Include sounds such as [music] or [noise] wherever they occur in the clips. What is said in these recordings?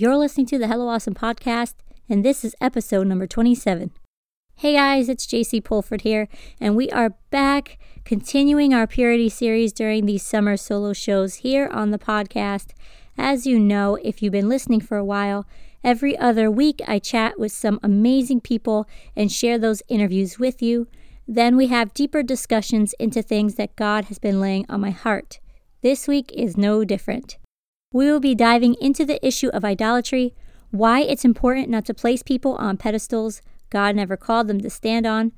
You're listening to the Hello Awesome podcast, and this is episode number 27. Hey guys, it's JC Pulford here, and we are back continuing our purity series during these summer solo shows here on the podcast. As you know, if you've been listening for a while, every other week I chat with some amazing people and share those interviews with you. Then we have deeper discussions into things that God has been laying on my heart. This week is no different. We will be diving into the issue of idolatry, why it's important not to place people on pedestals God never called them to stand on.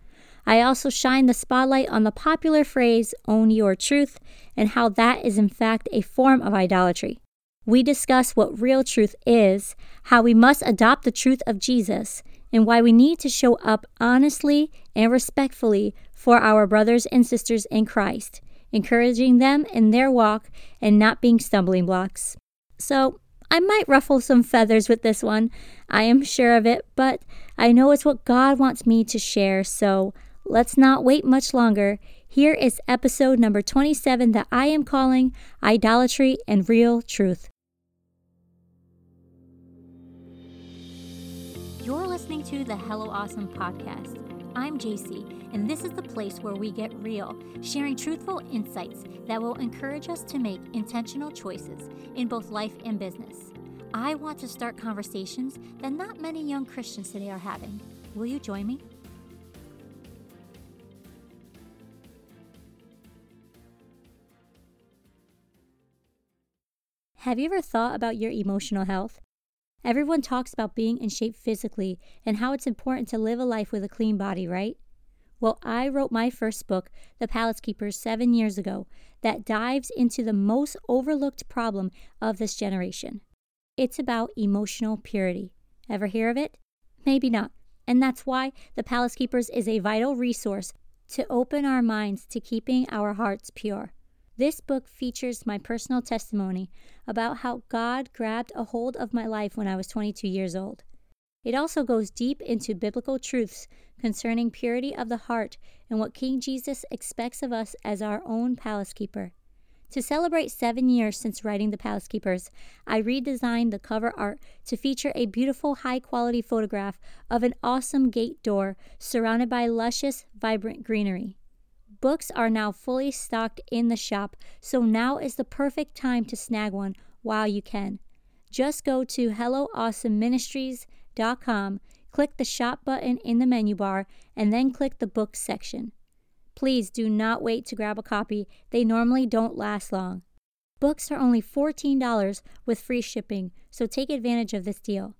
I also shine the spotlight on the popular phrase, own your truth, and how that is in fact a form of idolatry. We discuss what real truth is, how we must adopt the truth of Jesus, and why we need to show up honestly and respectfully for our brothers and sisters in Christ, encouraging them in their walk and not being stumbling blocks. So, I might ruffle some feathers with this one, I am sure of it, but I know it's what God wants me to share, so let's not wait much longer. Here is episode number 27 that I am calling Idolatry and Real Truth. You're listening to the Hello Awesome podcast. I'm JC, and this is the place where we get real, sharing truthful insights that will encourage us to make intentional choices in both life and business. I want to start conversations that not many young Christians today are having. Will you join me? Have you ever thought about your emotional health? Everyone talks about being in shape physically and how it's important to live a life with a clean body, right? Well, I wrote my first book, The Palace Keepers, seven years ago, that dives into the most overlooked problem of this generation. It's about emotional purity. Ever hear of it? Maybe not. And that's why The Palace Keepers is a vital resource to open our minds to keeping our hearts pure. This book features my personal testimony about how God grabbed a hold of my life when I was 22 years old. It also goes deep into biblical truths concerning purity of the heart and what King Jesus expects of us as our own palace keeper. To celebrate seven years since writing The Palace Keepers, I redesigned the cover art to feature a beautiful, high quality photograph of an awesome gate door surrounded by luscious, vibrant greenery. Books are now fully stocked in the shop, so now is the perfect time to snag one while you can. Just go to HelloAwesomeMinistries.com, click the shop button in the menu bar, and then click the books section. Please do not wait to grab a copy, they normally don't last long. Books are only $14 with free shipping, so take advantage of this deal.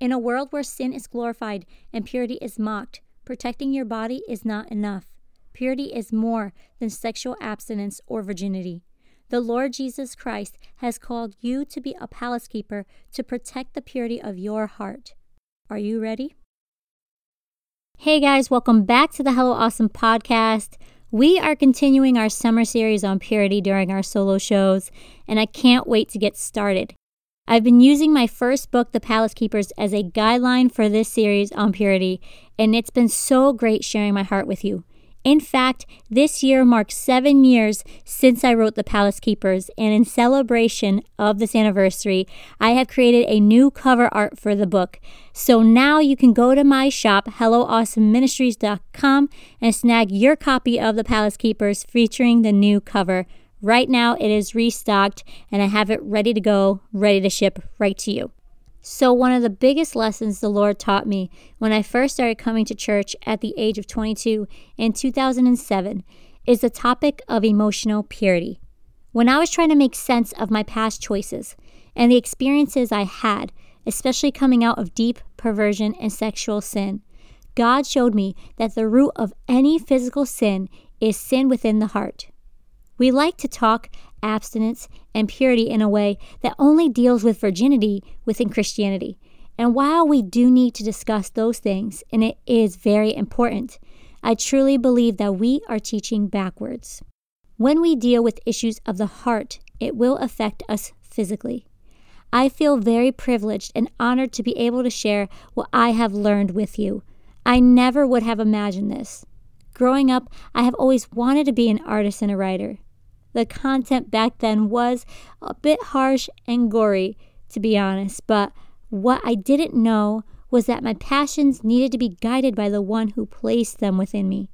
In a world where sin is glorified and purity is mocked, protecting your body is not enough. Purity is more than sexual abstinence or virginity. The Lord Jesus Christ has called you to be a palace keeper to protect the purity of your heart. Are you ready? Hey guys, welcome back to the Hello Awesome podcast. We are continuing our summer series on purity during our solo shows, and I can't wait to get started. I've been using my first book, The Palace Keepers, as a guideline for this series on purity, and it's been so great sharing my heart with you. In fact, this year marks seven years since I wrote The Palace Keepers, and in celebration of this anniversary, I have created a new cover art for the book. So now you can go to my shop, HelloAwesomeMinistries.com, and snag your copy of The Palace Keepers featuring the new cover. Right now, it is restocked, and I have it ready to go, ready to ship right to you. So, one of the biggest lessons the Lord taught me when I first started coming to church at the age of 22 in 2007 is the topic of emotional purity. When I was trying to make sense of my past choices and the experiences I had, especially coming out of deep perversion and sexual sin, God showed me that the root of any physical sin is sin within the heart. We like to talk abstinence and purity in a way that only deals with virginity within Christianity. And while we do need to discuss those things, and it is very important, I truly believe that we are teaching backwards. When we deal with issues of the heart, it will affect us physically. I feel very privileged and honored to be able to share what I have learned with you. I never would have imagined this. Growing up, I have always wanted to be an artist and a writer. The content back then was a bit harsh and gory, to be honest, but What I didn't know was that my passions needed to be guided by the one who placed them within me.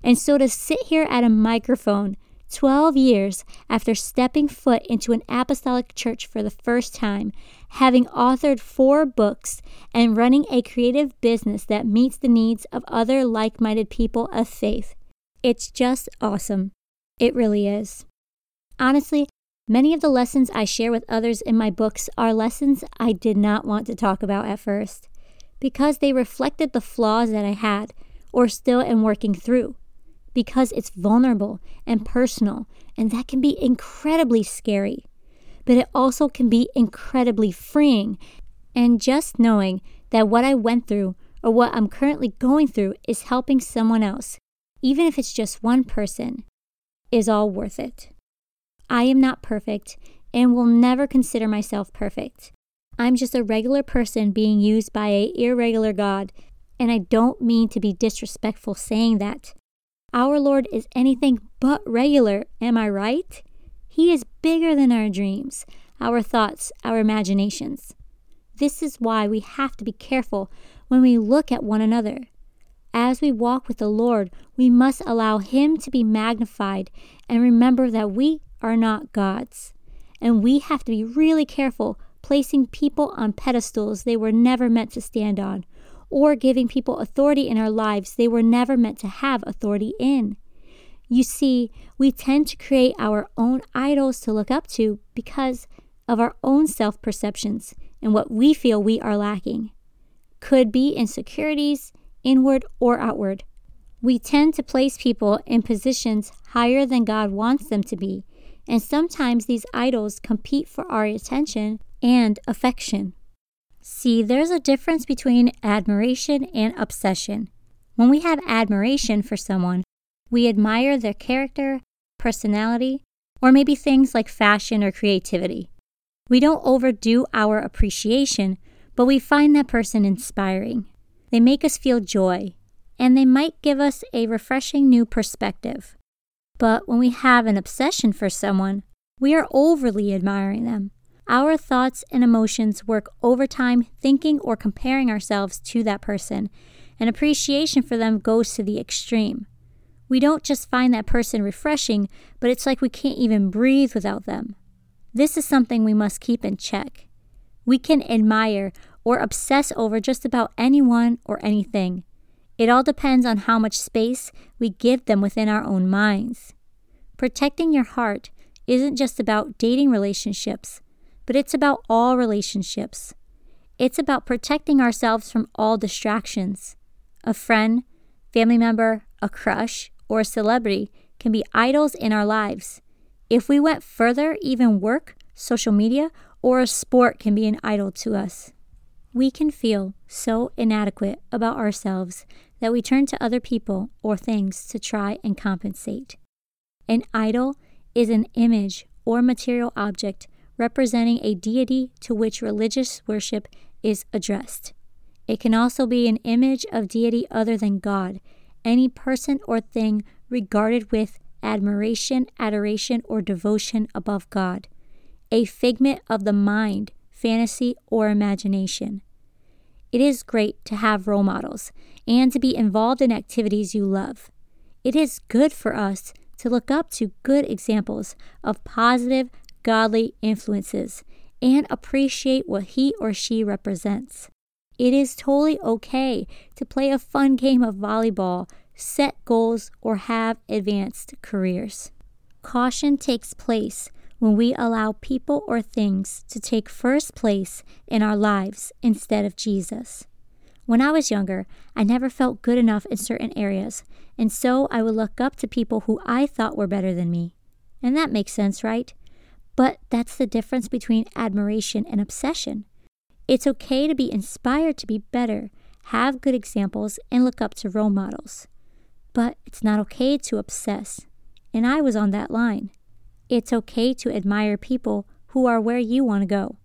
And so to sit here at a microphone 12 years after stepping foot into an apostolic church for the first time, having authored four books, and running a creative business that meets the needs of other like minded people of faith. It's just awesome. It really is. Honestly, many of the lessons I share with others in my books are lessons I did not want to talk about at first because they reflected the flaws that I had or still am working through because it's vulnerable and personal, and that can be incredibly scary. But it also can be incredibly freeing. And just knowing that what I went through or what I'm currently going through is helping someone else, even if it's just one person, is all worth it. I am not perfect and will never consider myself perfect. I'm just a regular person being used by a irregular God, and I don't mean to be disrespectful saying that. Our Lord is anything but regular, am I right? He is bigger than our dreams, our thoughts, our imaginations. This is why we have to be careful when we look at one another. As we walk with the Lord, we must allow Him to be magnified and remember that we are not gods. And we have to be really careful placing people on pedestals they were never meant to stand on or giving people authority in our lives they were never meant to have authority in. You see, we tend to create our own idols to look up to because of our own self perceptions and what we feel we are lacking. Could be insecurities, inward or outward. We tend to place people in positions higher than God wants them to be, and sometimes these idols compete for our attention and affection. See, there's a difference between admiration and obsession. When we have admiration for someone, we admire their character, personality, or maybe things like fashion or creativity. We don't overdo our appreciation, but we find that person inspiring. They make us feel joy, and they might give us a refreshing new perspective. But when we have an obsession for someone, we are overly admiring them. Our thoughts and emotions work overtime thinking or comparing ourselves to that person, and appreciation for them goes to the extreme. We don't just find that person refreshing, but it's like we can't even breathe without them. This is something we must keep in check. We can admire or obsess over just about anyone or anything. It all depends on how much space we give them within our own minds. Protecting your heart isn't just about dating relationships but it's about all relationships. It's about protecting ourselves from all distractions. A friend, family member, a crush, or a celebrity can be idols in our lives. If we went further, even work, social media, or a sport can be an idol to us. We can feel so inadequate about ourselves that we turn to other people or things to try and compensate. An idol is an image or material object representing a deity to which religious worship is addressed. It can also be an image of deity other than God, any person or thing regarded with admiration, adoration, or devotion above God, a figment of the mind, fantasy, or imagination. It is great to have role models and to be involved in activities you love. It is good for us to look up to good examples of positive, godly influences and appreciate what he or she represents. It is totally okay to play a fun game of volleyball, set goals, or have advanced careers. Caution takes place when we allow people or things to take first place in our lives instead of Jesus. When I was younger, I never felt good enough in certain areas, and so I would look up to people who I thought were better than me. And that makes sense, right? But that's the difference between admiration and obsession. It's okay to be inspired to be better, have good examples, and look up to role models. But it's not okay to obsess. And I was on that line. It's okay to admire people who are where you want to go.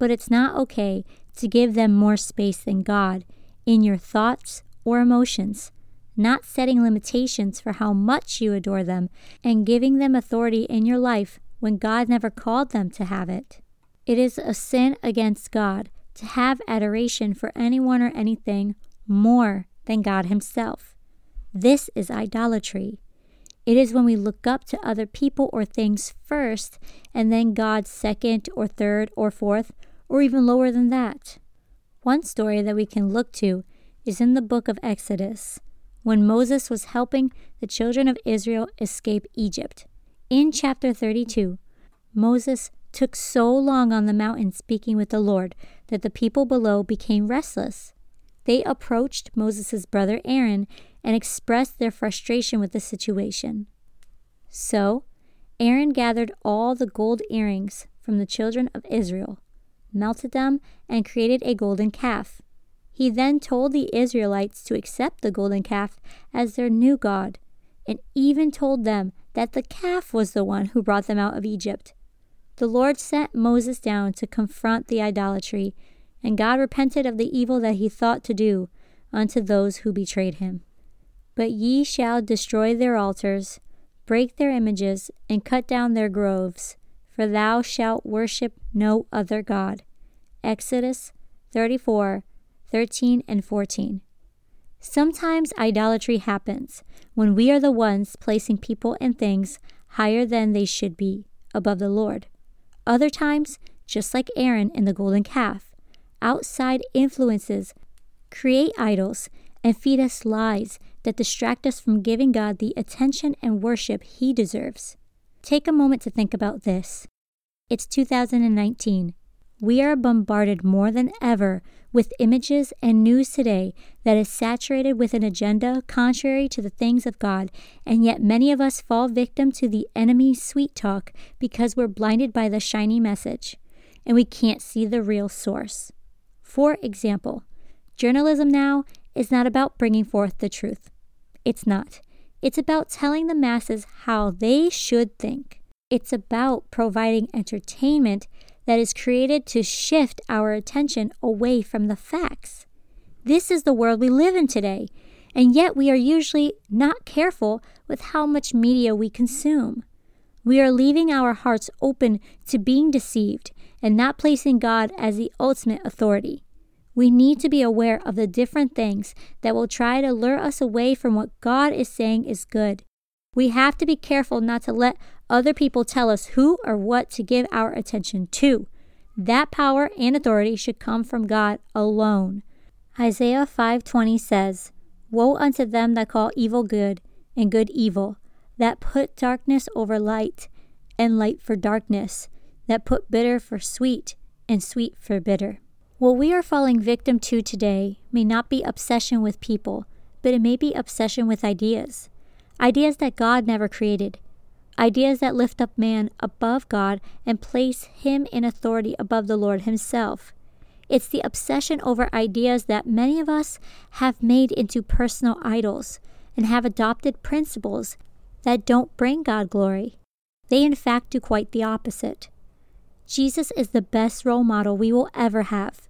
But it's not okay to give them more space than God in your thoughts or emotions, not setting limitations for how much you adore them and giving them authority in your life when God never called them to have it. It is a sin against God to have adoration for anyone or anything more than God Himself. This is idolatry. It is when we look up to other people or things first and then God second or third or fourth or even lower than that. One story that we can look to is in the book of Exodus, when Moses was helping the children of Israel escape Egypt. In chapter 32, Moses took so long on the mountain speaking with the Lord that the people below became restless. They approached Moses' brother Aaron and expressed their frustration with the situation. So, Aaron gathered all the gold earrings from the children of Israel, melted them, and created a golden calf. He then told the Israelites to accept the golden calf as their new God, and even told them that the calf was the one who brought them out of Egypt. The Lord sent Moses down to confront the idolatry, and God repented of the evil that he thought to do unto those who betrayed him. But ye shall destroy their altars, break their images, and cut down their groves, for thou shalt worship no other God. Exodus 34 13 and 14. Sometimes idolatry happens when we are the ones placing people and things higher than they should be, above the Lord. Other times, just like Aaron and the golden calf, outside influences create idols and feed us lies that distract us from giving God the attention and worship He deserves. Take a moment to think about this. It's 2019. We are bombarded more than ever with images and news today that is saturated with an agenda contrary to the things of God, and yet many of us fall victim to the enemy's sweet talk because we're blinded by the shiny message and we can't see the real source. For example, journalism now is not about bringing forth the truth. It's not. It's about telling the masses how they should think. It's about providing entertainment that is created to shift our attention away from the facts. This is the world we live in today, and yet we are usually not careful with how much media we consume. We are leaving our hearts open to being deceived and not placing God as the ultimate authority. We need to be aware of the different things that will try to lure us away from what God is saying is good. We have to be careful not to let other people tell us who or what to give our attention to. That power and authority should come from God alone. Isaiah 5:20 says, "Woe unto them that call evil good and good evil, that put darkness over light and light for darkness, that put bitter for sweet and sweet for bitter." What we are falling victim to today may not be obsession with people, but it may be obsession with ideas. Ideas that God never created, ideas that lift up man above God and place him in authority above the Lord himself. It's the obsession over ideas that many of us have made into personal idols and have adopted principles that don't bring God glory. They, in fact, do quite the opposite. Jesus is the best role model we will ever have.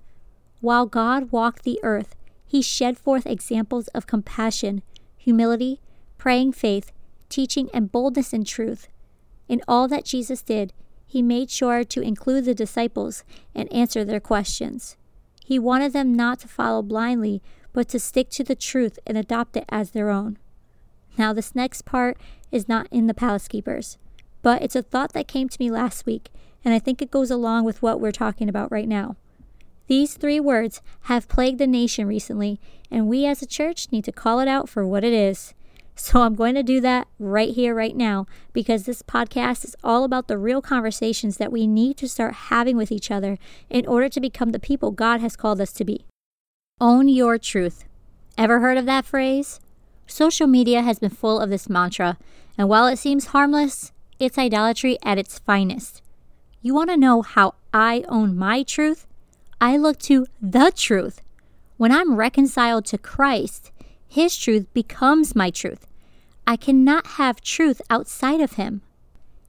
While God walked the earth, he shed forth examples of compassion, humility, praying faith, teaching, and boldness in truth. In all that Jesus did, he made sure to include the disciples and answer their questions. He wanted them not to follow blindly, but to stick to the truth and adopt it as their own. Now, this next part is not in the Palace Keepers, but it's a thought that came to me last week, and I think it goes along with what we're talking about right now. These three words have plagued the nation recently, and we as a church need to call it out for what it is. So I'm going to do that right here, right now, because this podcast is all about the real conversations that we need to start having with each other in order to become the people God has called us to be. Own your truth. Ever heard of that phrase? Social media has been full of this mantra, and while it seems harmless, it's idolatry at its finest. You want to know how I own my truth? I look to the truth. When I'm reconciled to Christ, his truth becomes my truth. I cannot have truth outside of Him.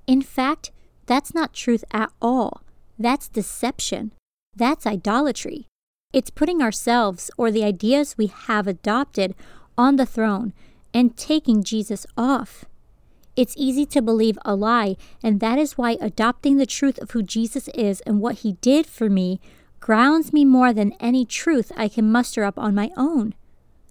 In fact, that's not truth at all. That's deception. That's idolatry. It's putting ourselves or the ideas we have adopted on the throne and taking Jesus off. It's easy to believe a lie, and that is why adopting the truth of who Jesus is and what he did for me grounds me more than any truth I can muster up on my own.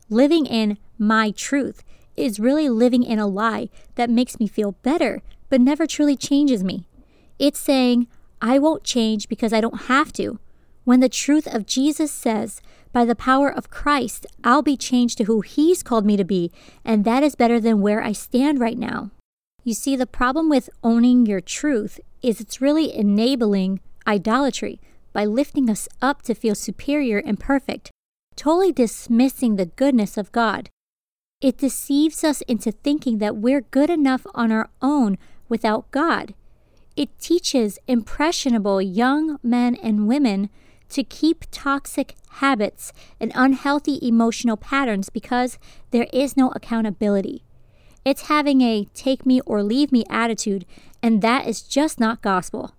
Living in my truth is really living in a lie that makes me feel better, but never truly changes me. It's saying, I won't change because I don't have to. When the truth of Jesus says, by the power of Christ, I'll be changed to who He's called me to be, and that is better than where I stand right now. You see, the problem with owning your truth is it's really enabling idolatry by lifting us up to feel superior and perfect, totally dismissing the goodness of God. It deceives us into thinking that we're good enough on our own without God. It teaches impressionable young men and women to keep toxic habits and unhealthy emotional patterns because there is no accountability. It's having a take me or leave me attitude, and that is just not gospel.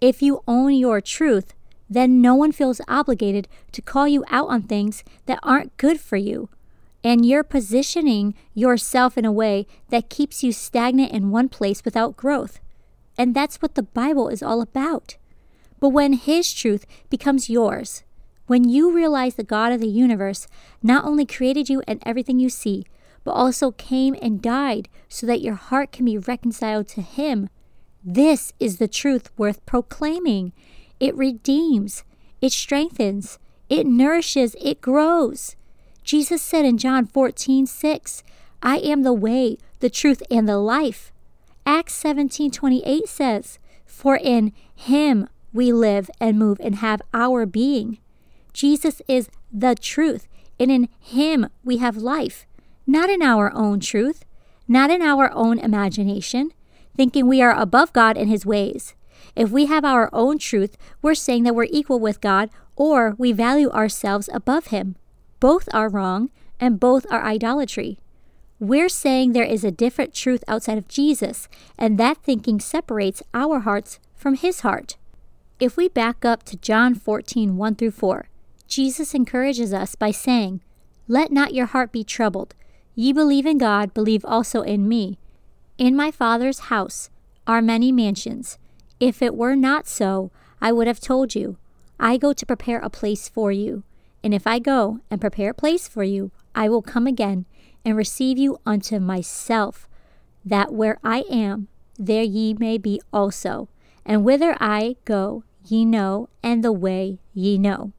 If you own your truth, then no one feels obligated to call you out on things that aren't good for you. And you're positioning yourself in a way that keeps you stagnant in one place without growth. And that's what the Bible is all about. But when His truth becomes yours, when you realize the God of the universe not only created you and everything you see, but also came and died so that your heart can be reconciled to Him, this is the truth worth proclaiming. It redeems, it strengthens, it nourishes, it grows. Jesus said in John 14, 6, I am the way, the truth, and the life. Acts 17, 28 says, For in him we live and move and have our being. Jesus is the truth, and in him we have life, not in our own truth, not in our own imagination, thinking we are above God and his ways. If we have our own truth, we're saying that we're equal with God or we value ourselves above Him. Both are wrong and both are idolatry. We're saying there is a different truth outside of Jesus, and that thinking separates our hearts from His heart. If we back up to John 14 1 through 4, Jesus encourages us by saying, Let not your heart be troubled. Ye believe in God, believe also in me. In my Father's house are many mansions. If it were not so, I would have told you. I go to prepare a place for you. And if I go and prepare a place for you, I will come again and receive you unto myself, that where I am, there ye may be also. And whither I go, ye know, and the way ye know.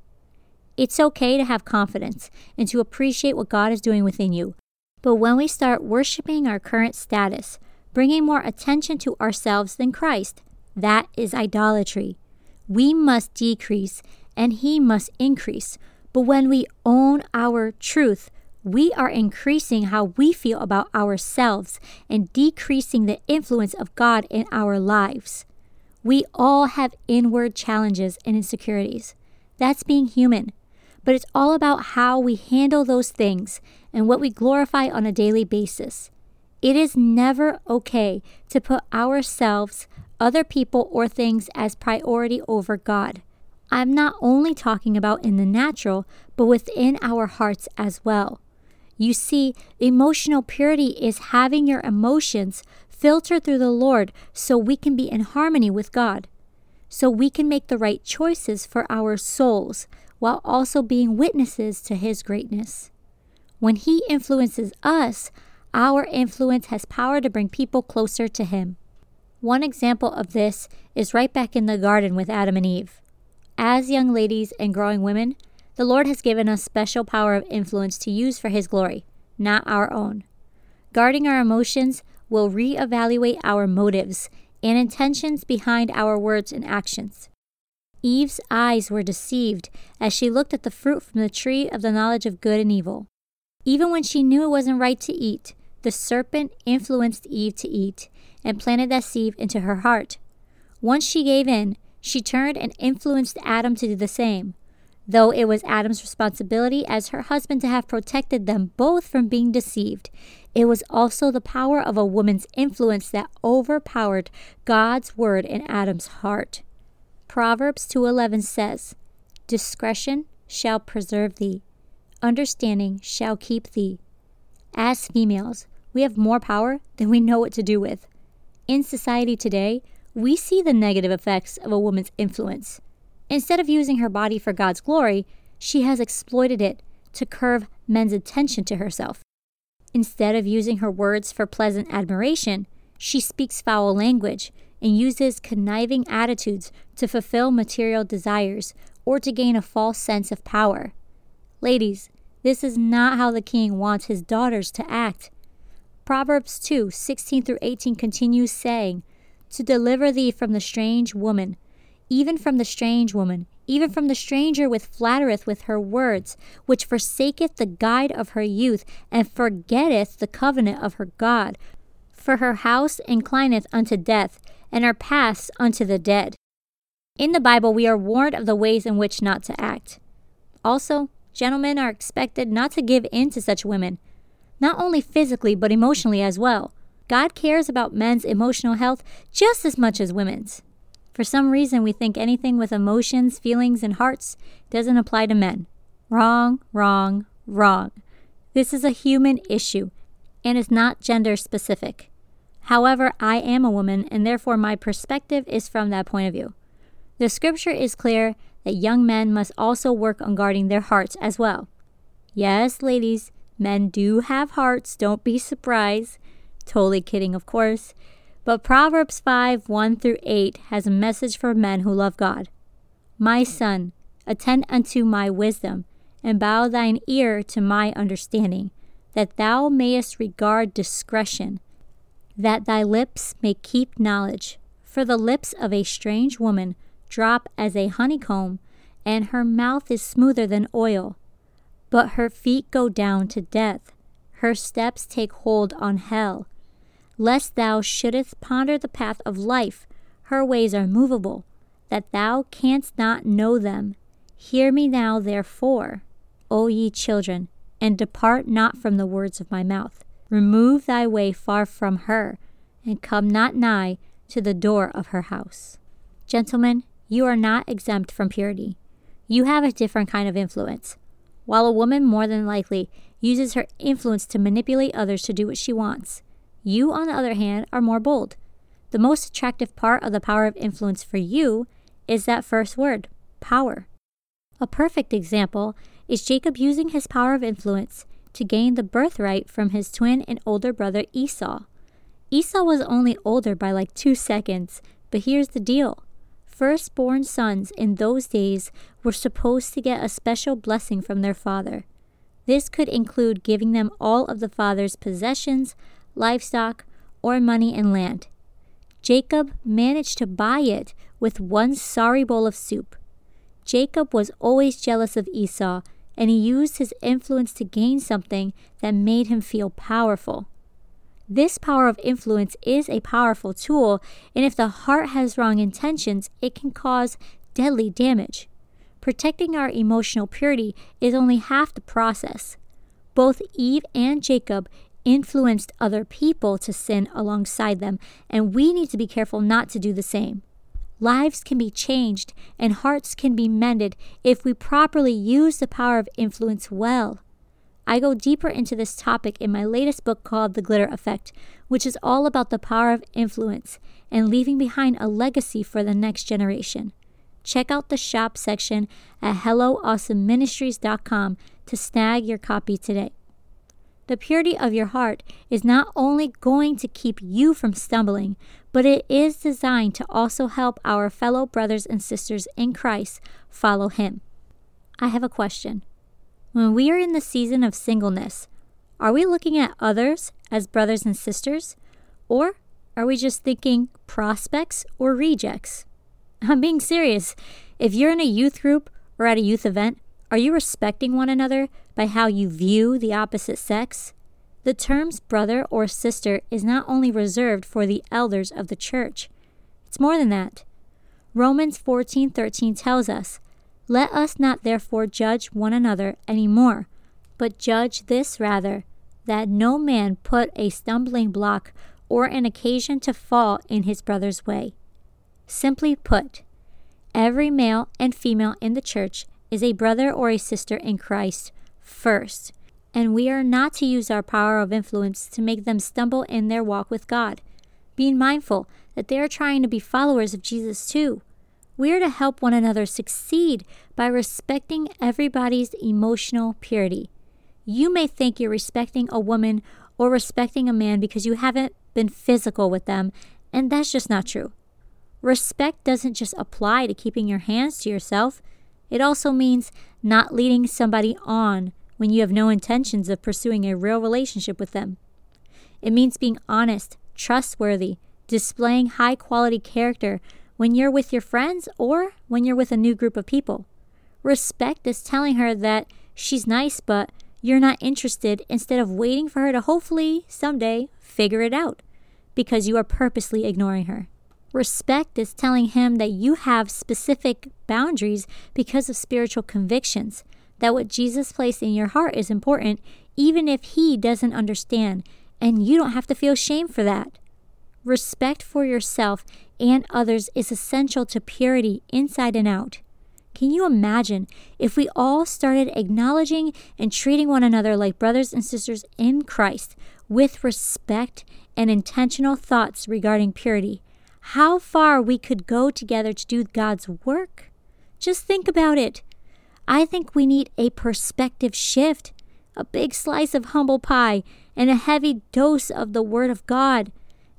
It's okay to have confidence and to appreciate what God is doing within you. But when we start worshiping our current status, bringing more attention to ourselves than Christ, that is idolatry. We must decrease and He must increase. But when we own our truth, we are increasing how we feel about ourselves and decreasing the influence of God in our lives. We all have inward challenges and insecurities. That's being human. But it's all about how we handle those things and what we glorify on a daily basis. It is never okay to put ourselves other people or things as priority over God. I'm not only talking about in the natural, but within our hearts as well. You see, emotional purity is having your emotions filter through the Lord so we can be in harmony with God, so we can make the right choices for our souls while also being witnesses to His greatness. When He influences us, our influence has power to bring people closer to Him. One example of this is right back in the garden with Adam and Eve. As young ladies and growing women, the Lord has given us special power of influence to use for His glory, not our own. Guarding our emotions will reevaluate our motives and intentions behind our words and actions. Eve's eyes were deceived as she looked at the fruit from the tree of the knowledge of good and evil. Even when she knew it wasn't right to eat, the serpent influenced Eve to eat, and planted that seed into her heart. Once she gave in, she turned and influenced Adam to do the same, though it was Adam's responsibility as her husband to have protected them both from being deceived. It was also the power of a woman's influence that overpowered God's word in Adam's heart. Proverbs 2:11 says, "Discretion shall preserve thee; understanding shall keep thee." As females, we have more power than we know what to do with. In society today, we see the negative effects of a woman's influence. Instead of using her body for God's glory, she has exploited it to curve men's attention to herself. Instead of using her words for pleasant admiration, she speaks foul language and uses conniving attitudes to fulfill material desires or to gain a false sense of power. Ladies, this is not how the king wants his daughters to act. Proverbs 2 16 through 18 continues saying, To deliver thee from the strange woman, even from the strange woman, even from the stranger which flattereth with her words, which forsaketh the guide of her youth, and forgetteth the covenant of her God. For her house inclineth unto death, and her paths unto the dead. In the Bible, we are warned of the ways in which not to act. Also, gentlemen are expected not to give in to such women, not only physically, but emotionally as well. God cares about men's emotional health just as much as women's. For some reason, we think anything with emotions, feelings, and hearts doesn't apply to men. Wrong, wrong, wrong. This is a human issue and is not gender specific. However, I am a woman, and therefore my perspective is from that point of view. The scripture is clear that young men must also work on guarding their hearts as well. Yes, ladies, men do have hearts, don't be surprised. Totally kidding, of course. But Proverbs 5 1 through 8 has a message for men who love God. My son, attend unto my wisdom, and bow thine ear to my understanding, that thou mayest regard discretion that thy lips may keep knowledge. For the lips of a strange woman drop as a honeycomb, and her mouth is smoother than oil. But her feet go down to death, her steps take hold on hell. Lest thou shouldest ponder the path of life, her ways are movable, that thou canst not know them. Hear me now, therefore, O ye children, and depart not from the words of my mouth. Remove thy way far from her, and come not nigh to the door of her house. Gentlemen, you are not exempt from purity. You have a different kind of influence. While a woman more than likely uses her influence to manipulate others to do what she wants, you, on the other hand, are more bold. The most attractive part of the power of influence for you is that first word, power. A perfect example is Jacob using his power of influence to gain the birthright from his twin and older brother Esau. Esau was only older by like two seconds, but here's the deal. Firstborn sons in those days were supposed to get a special blessing from their father. This could include giving them all of the father's possessions, livestock, or money and land. Jacob managed to buy it with one sorry bowl of soup. Jacob was always jealous of Esau and he used his influence to gain something that made him feel powerful. This power of influence is a powerful tool, and if the heart has wrong intentions, it can cause deadly damage. Protecting our emotional purity is only half the process. Both Eve and Jacob influenced other people to sin alongside them, and we need to be careful not to do the same. Lives can be changed and hearts can be mended if we properly use the power of influence well. I go deeper into this topic in my latest book called The Glitter Effect, which is all about the power of influence and leaving behind a legacy for the next generation. Check out the shop section at HelloAwesomeMinistries.com to snag your copy today. The purity of your heart is not only going to keep you from stumbling, but it is designed to also help our fellow brothers and sisters in Christ follow Him. I have a question. When we are in the season of singleness, are we looking at others as brothers and sisters? Or are we just thinking prospects or rejects? [laughs] I'm being serious. If you're in a youth group or at a youth event, are you respecting one another by how you view the opposite sex? The terms brother or sister is not only reserved for the elders of the church. It's more than that. Romans 14:13 tells us, "Let us not therefore judge one another any more, but judge this rather, that no man put a stumbling block or an occasion to fall in his brother's way." Simply put, every male and female in the church is a brother or a sister in Christ first and we are not to use our power of influence to make them stumble in their walk with God, being mindful that they are trying to be followers of Jesus too. We are to help one another succeed by respecting everybody's emotional purity. You may think you're respecting a woman or respecting a man because you haven't been physical with them, and that's just not true. Respect doesn't just apply to keeping your hands to yourself, it also means not leading somebody on when you have no intentions of pursuing a real relationship with them. It means being honest, trustworthy, displaying high quality character when you're with your friends or when you're with a new group of people. Respect is telling her that she's nice, but you're not interested instead of waiting for her to hopefully someday figure it out because you are purposely ignoring her. Respect is telling him that you have specific boundaries because of spiritual convictions, that what Jesus placed in your heart is important, even if he doesn't understand, and you don't have to feel shame for that. Respect for yourself and others is essential to purity inside and out. Can you imagine if we all started acknowledging and treating one another like brothers and sisters in Christ with respect and intentional thoughts regarding purity? How far we could go together to do God's work? Just think about it. I think we need a perspective shift, a big slice of humble pie, and a heavy dose of the Word of God.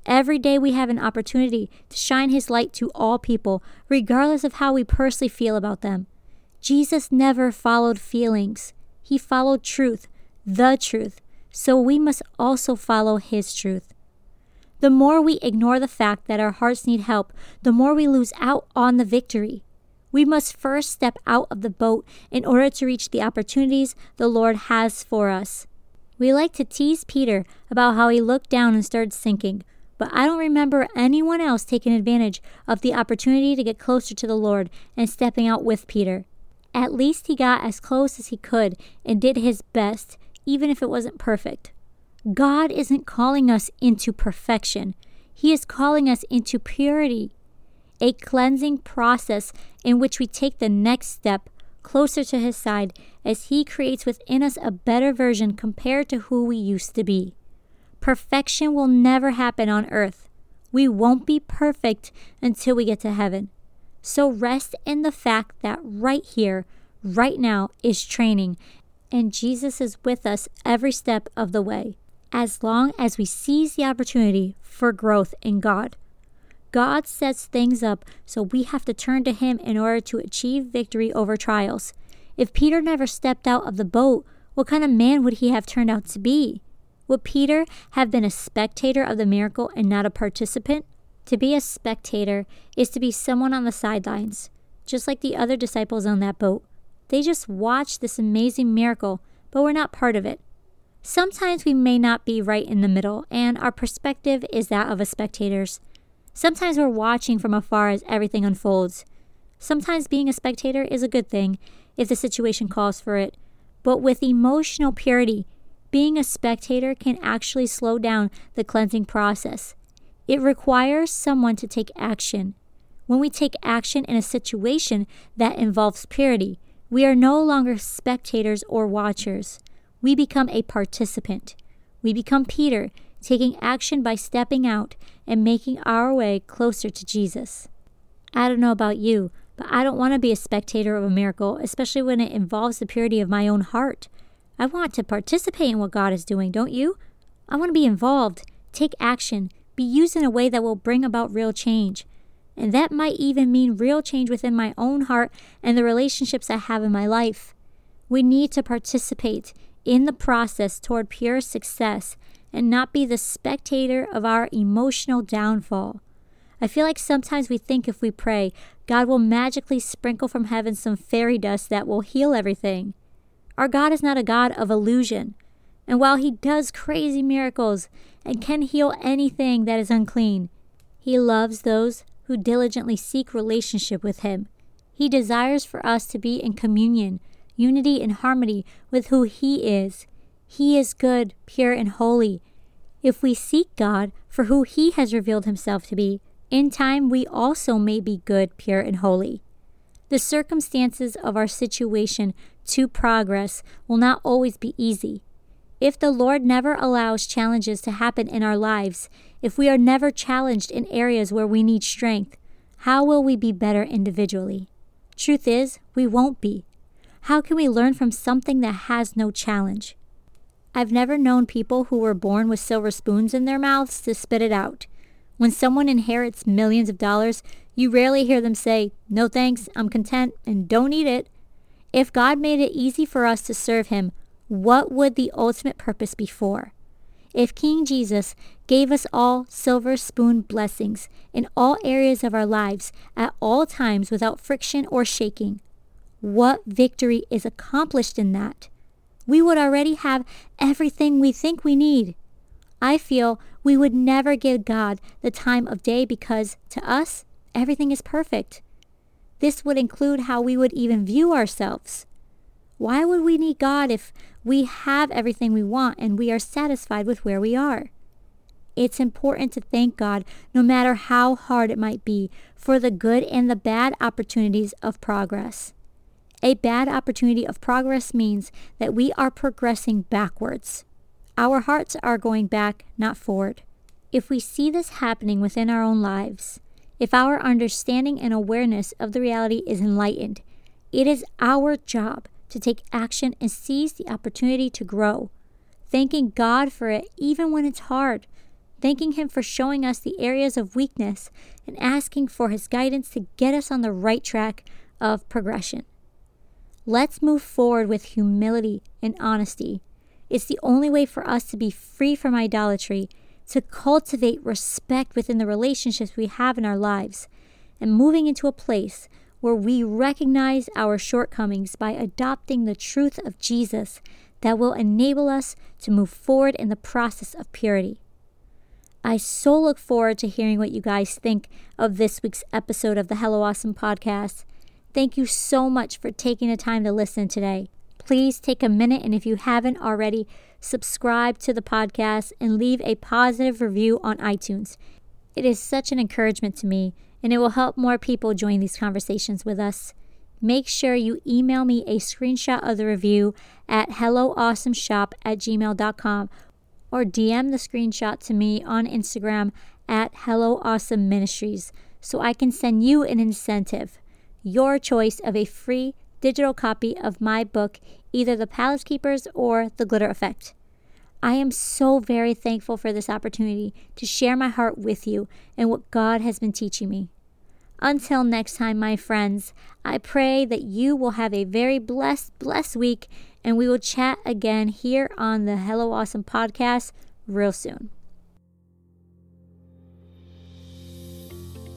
Every day we have an opportunity to shine His light to all people, regardless of how we personally feel about them. Jesus never followed feelings, He followed truth, the truth. So we must also follow His truth. The more we ignore the fact that our hearts need help, the more we lose out on the victory. We must first step out of the boat in order to reach the opportunities the Lord has for us. We like to tease Peter about how he looked down and started sinking, but I don't remember anyone else taking advantage of the opportunity to get closer to the Lord and stepping out with Peter. At least he got as close as he could and did his best, even if it wasn't perfect. God isn't calling us into perfection, He is calling us into purity, a cleansing process in which we take the next step closer to His side as He creates within us a better version compared to who we used to be. Perfection will never happen on earth. We won't be perfect until we get to heaven. So rest in the fact that right here, right now, is training, and Jesus is with us every step of the way, as long as we seize the opportunity for growth in God. God sets things up so we have to turn to Him in order to achieve victory over trials. If Peter never stepped out of the boat, what kind of man would he have turned out to be? Would Peter have been a spectator of the miracle and not a participant? To be a spectator is to be someone on the sidelines, just like the other disciples on that boat. They just watched this amazing miracle, but were not part of it. Sometimes we may not be right in the middle, and our perspective is that of a spectator's. Sometimes we're watching from afar as everything unfolds. Sometimes being a spectator is a good thing if the situation calls for it, but with emotional purity, being a spectator can actually slow down the cleansing process. It requires someone to take action. When we take action in a situation that involves purity, we are no longer spectators or watchers. We become a participant. We become Peter, taking action by stepping out and making our way closer to Jesus. I don't know about you, but I don't want to be a spectator of a miracle, especially when it involves the purity of my own heart. I want to participate in what God is doing, don't you? I want to be involved, take action, be used in a way that will bring about real change. And that might even mean real change within my own heart and the relationships I have in my life. We need to participate in the process toward pure success and not be the spectator of our emotional downfall. I feel like sometimes we think if we pray, God will magically sprinkle from heaven some fairy dust that will heal everything. Our God is not a God of illusion. And while He does crazy miracles and can heal anything that is unclean, He loves those who diligently seek relationship with Him. He desires for us to be in communion, unity, and harmony with who He is. He is good, pure, and holy. If we seek God for who He has revealed Himself to be, in time we also may be good, pure, and holy. The circumstances of our situation to progress will not always be easy. If the Lord never allows challenges to happen in our lives, if we are never challenged in areas where we need strength, how will we be better individually? Truth is, we won't be. How can we learn from something that has no challenge? I've never known people who were born with silver spoons in their mouths to spit it out. When someone inherits millions of dollars, you rarely hear them say, No thanks, I'm content, and don't eat it. If God made it easy for us to serve Him, what would the ultimate purpose be for? If King Jesus gave us all silver spoon blessings in all areas of our lives at all times without friction or shaking, what victory is accomplished in that? We would already have everything we think we need. I feel we would never give God the time of day because, to us, everything is perfect. This would include how we would even view ourselves. Why would we need God if we have everything we want and we are satisfied with where we are? It's important to thank God, no matter how hard it might be, for the good and the bad opportunities of progress. A bad opportunity of progress means that we are progressing backwards. Our hearts are going back, not forward. If we see this happening within our own lives, if our understanding and awareness of the reality is enlightened, it is our job to take action and seize the opportunity to grow, thanking God for it even when it's hard, thanking Him for showing us the areas of weakness, and asking for His guidance to get us on the right track of progression. Let's move forward with humility and honesty. It's the only way for us to be free from idolatry, to cultivate respect within the relationships we have in our lives, and moving into a place where we recognize our shortcomings by adopting the truth of Jesus that will enable us to move forward in the process of purity. I so look forward to hearing what you guys think of this week's episode of the Hello Awesome podcast. Thank you so much for taking the time to listen today. Please take a minute and if you haven't already, subscribe to the podcast and leave a positive review on iTunes. It is such an encouragement to me and it will help more people join these conversations with us. Make sure you email me a screenshot of the review at helloawesomeshop at gmail.com or DM the screenshot to me on Instagram at Hello Awesome Ministries so I can send you an incentive, your choice of a free digital copy of my book, either The Palace Keepers or The Glitter Effect. I am so very thankful for this opportunity to share my heart with you and what God has been teaching me. Until next time, my friends, I pray that you will have a very blessed, blessed week, and we will chat again here on the Hello Awesome podcast real soon.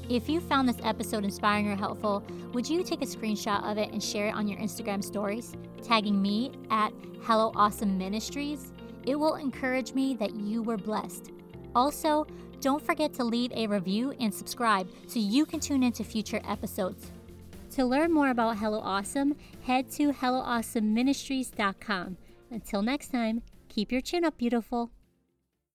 If you found this episode inspiring or helpful, would you take a screenshot of it and share it on your Instagram stories, tagging me at Hello Awesome Ministries? It will encourage me that you were blessed. Also, don't forget to leave a review and subscribe so you can tune into future episodes. To learn more about Hello Awesome, head to HelloAwesomeMinistries.com. Until next time, keep your chin up, beautiful.